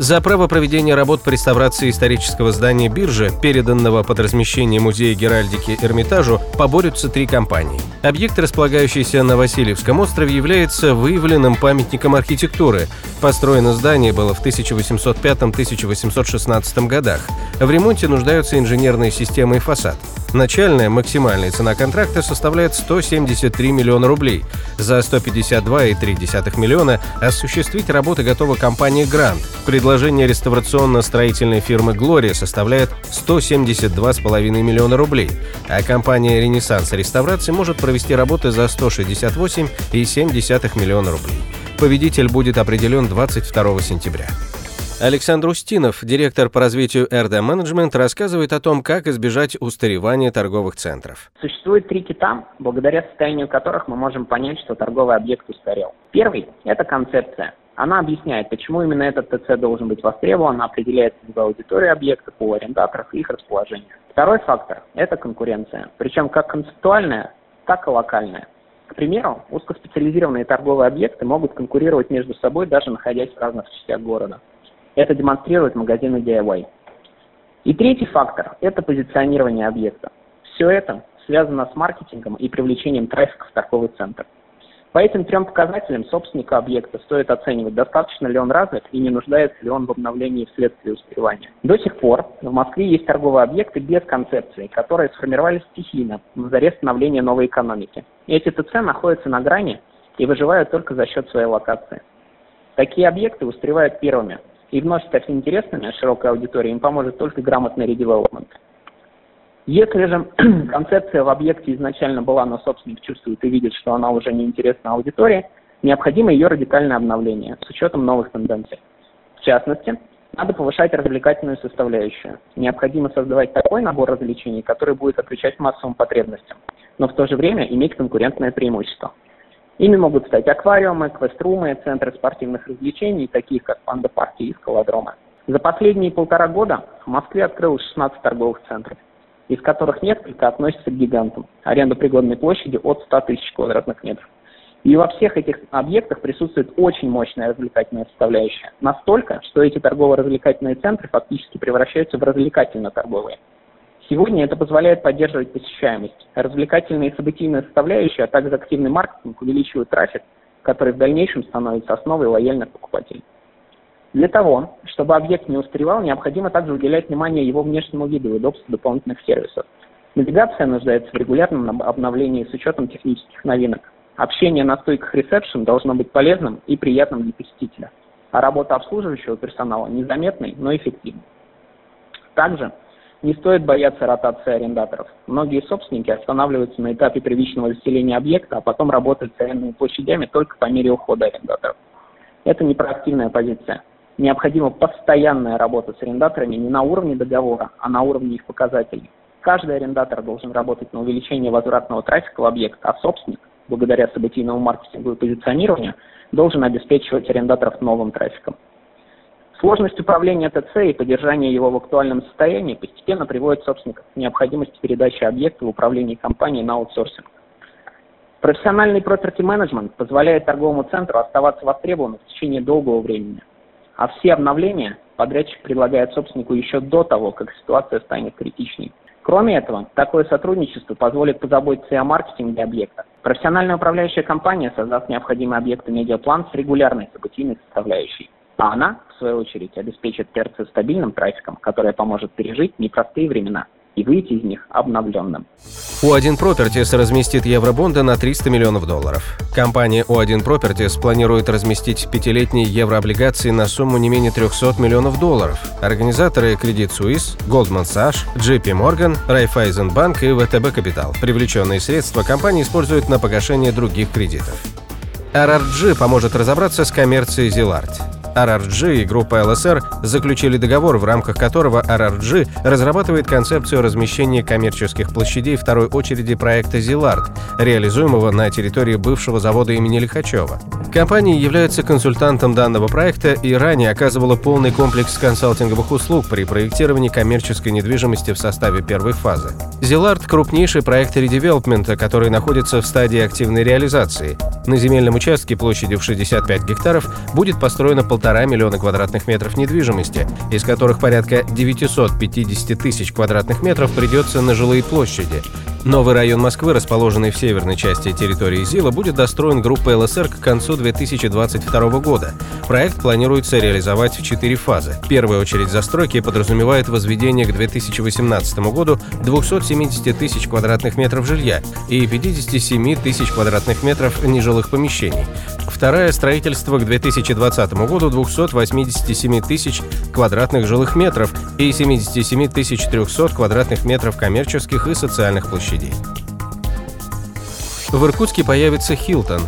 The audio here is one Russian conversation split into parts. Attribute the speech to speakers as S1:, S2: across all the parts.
S1: За право проведения работ по реставрации исторического здания биржи, переданного под размещение Музея Геральдики Эрмитажу, поборются три компании. Объект, располагающийся на Васильевском острове, является выявленным памятником архитектуры. Построено здание было в 1805-1816 годах. В ремонте нуждаются инженерные системы и фасад. Начальная максимальная цена контракта составляет 173 миллиона рублей. За 152,3 миллиона осуществить работы готова компания «Грант». Предложение реставрационно-строительной фирмы «Глория» составляет 172,5 миллиона рублей, а компания «Ренессанс Реставрации» может провести работы за 168,7 миллиона рублей. Победитель будет определен 22 сентября. Александр Устинов, директор по развитию РД Менеджмент, рассказывает о том, как избежать устаревания торговых центров.
S2: Существует три кита, благодаря состоянию которых мы можем понять, что торговый объект устарел. Первый – это концепция. Она объясняет, почему именно этот ТЦ должен быть востребован, определяет целевую аудиторию объекта, по арендаторов и их расположение. Второй фактор – это конкуренция, причем как концептуальная, так и локальная. К примеру, узкоспециализированные торговые объекты могут конкурировать между собой, даже находясь в разных частях города. Это демонстрирует магазины DIY. И третий фактор – это позиционирование объекта. Все это связано с маркетингом и привлечением трафика в торговый центр. По этим трем показателям собственника объекта стоит оценивать, достаточно ли он развит и не нуждается ли он в обновлении вследствие устаревания. До сих пор в Москве есть торговые объекты без концепции, которые сформировались стихийно на заре становления новой экономики. Эти ТЦ находятся на грани и выживают только за счет своей локации. Такие объекты устаревают первыми, и вновь стать интересными широкой аудитории им поможет только грамотный редевелопмент. Если же концепция в объекте изначально была, но собственник чувствует и видит, что она уже не интересна аудитории, необходимо ее радикальное обновление с учетом новых тенденций. В частности, надо повышать развлекательную составляющую. Необходимо создавать такой набор развлечений, который будет отвечать массовым потребностям, но в то же время иметь конкурентное преимущество. Ими могут стать аквариумы, квеструмы, центры спортивных развлечений, такие как панда-парки и скалодромы. За последние полтора года в Москве открылось 16 торговых центров, из которых несколько относятся к гигантам. Аренда пригодной площади от 100 тысяч квадратных метров. И во всех этих объектах присутствует очень мощная развлекательная составляющая. Настолько, что эти торгово-развлекательные центры фактически превращаются в развлекательно-торговые. Сегодня это позволяет поддерживать посещаемость. Развлекательные и событийные составляющие, а также активный маркетинг увеличивают трафик, который в дальнейшем становится основой лояльных покупателей. Для того, чтобы объект не устаревал, необходимо также уделять внимание его внешнему виду и удобству дополнительных сервисов. Навигация нуждается в регулярном обновлении с учетом технических новинок. Общение на стойках ресепшн должно быть полезным и приятным для посетителя, а работа обслуживающего персонала незаметной, но эффективной. Также не стоит бояться ротации арендаторов. Многие собственники останавливаются на этапе первичного заселения объекта, а потом работают с арендными площадями только по мере ухода арендаторов. Это не проактивная позиция. Необходима постоянная работа с арендаторами не на уровне договора, а на уровне их показателей. Каждый арендатор должен работать на увеличение возвратного трафика в объект, а собственник, благодаря событийному маркетингу и позиционированию, должен обеспечивать арендаторов новым трафиком. Сложность управления ТЦ и поддержания его в актуальном состоянии постепенно приводит собственников к необходимости передачи объекта в управлении компанией на аутсорсинг. Профессиональный property менеджмент позволяет торговому центру оставаться востребованным в течение долгого времени. А все обновления подрядчик предлагает собственнику еще до того, как ситуация станет критичней. Кроме этого, такое сотрудничество позволит позаботиться и о маркетинге объекта. Профессиональная управляющая компания создаст необходимый объект и медиаплан с регулярной событийной составляющей. А она, в свою очередь, обеспечит ТРЦ стабильным трафиком, который поможет пережить непростые времена и выйти из них обновленным.
S1: У1 Properties разместит евробонды на 300 миллионов долларов. Компания У1 Properties планирует разместить пятилетние еврооблигации на сумму не менее 300 миллионов долларов. Организаторы Credit Suisse, Goldman Sachs, JP Morgan, Raiffeisen Bank и VTB Capital. Привлеченные средства компания использует на погашение других кредитов. RRG поможет разобраться с коммерцией Zilart. RRG и группа ЛСР заключили договор, в рамках которого RRG разрабатывает концепцию размещения коммерческих площадей второй очереди проекта «Зилард», реализуемого на территории бывшего завода имени Лихачева. Компания является консультантом данного проекта и ранее оказывала полный комплекс консалтинговых услуг при проектировании коммерческой недвижимости в составе первой фазы. «Зилард» — крупнейший проект редевелопмента, который находится в стадии активной реализации. На земельном участке площадью в 65 гектаров будет построено полтора миллиона квадратных метров недвижимости, из которых порядка 950 тысяч квадратных метров придется на жилые площади. Новый район Москвы, расположенный в северной части территории ЗИЛа, будет достроен группой ЛСР к концу 2022 года. Проект планируется реализовать в четыре фазы. Первая очередь застройки подразумевает возведение к 2018 году 270 тысяч квадратных метров жилья и 57 тысяч квадратных метров нежилых помещений. Вторая – строительство к 2020 году 287 тысяч квадратных жилых метров и 77 300 квадратных метров коммерческих и социальных площадей. В Иркутске появится «Хилтон»,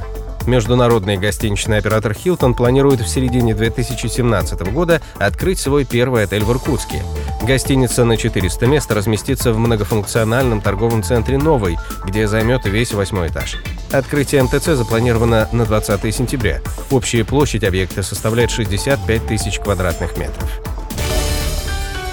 S1: Международный гостиничный оператор Hilton планирует в середине 2017 года открыть свой первый отель в Иркутске. Гостиница на 400 мест разместится в многофункциональном торговом центре «Новый», где займет весь восьмой этаж. Открытие МТЦ запланировано на 20 сентября. Общая площадь объекта составляет 65 тысяч квадратных метров.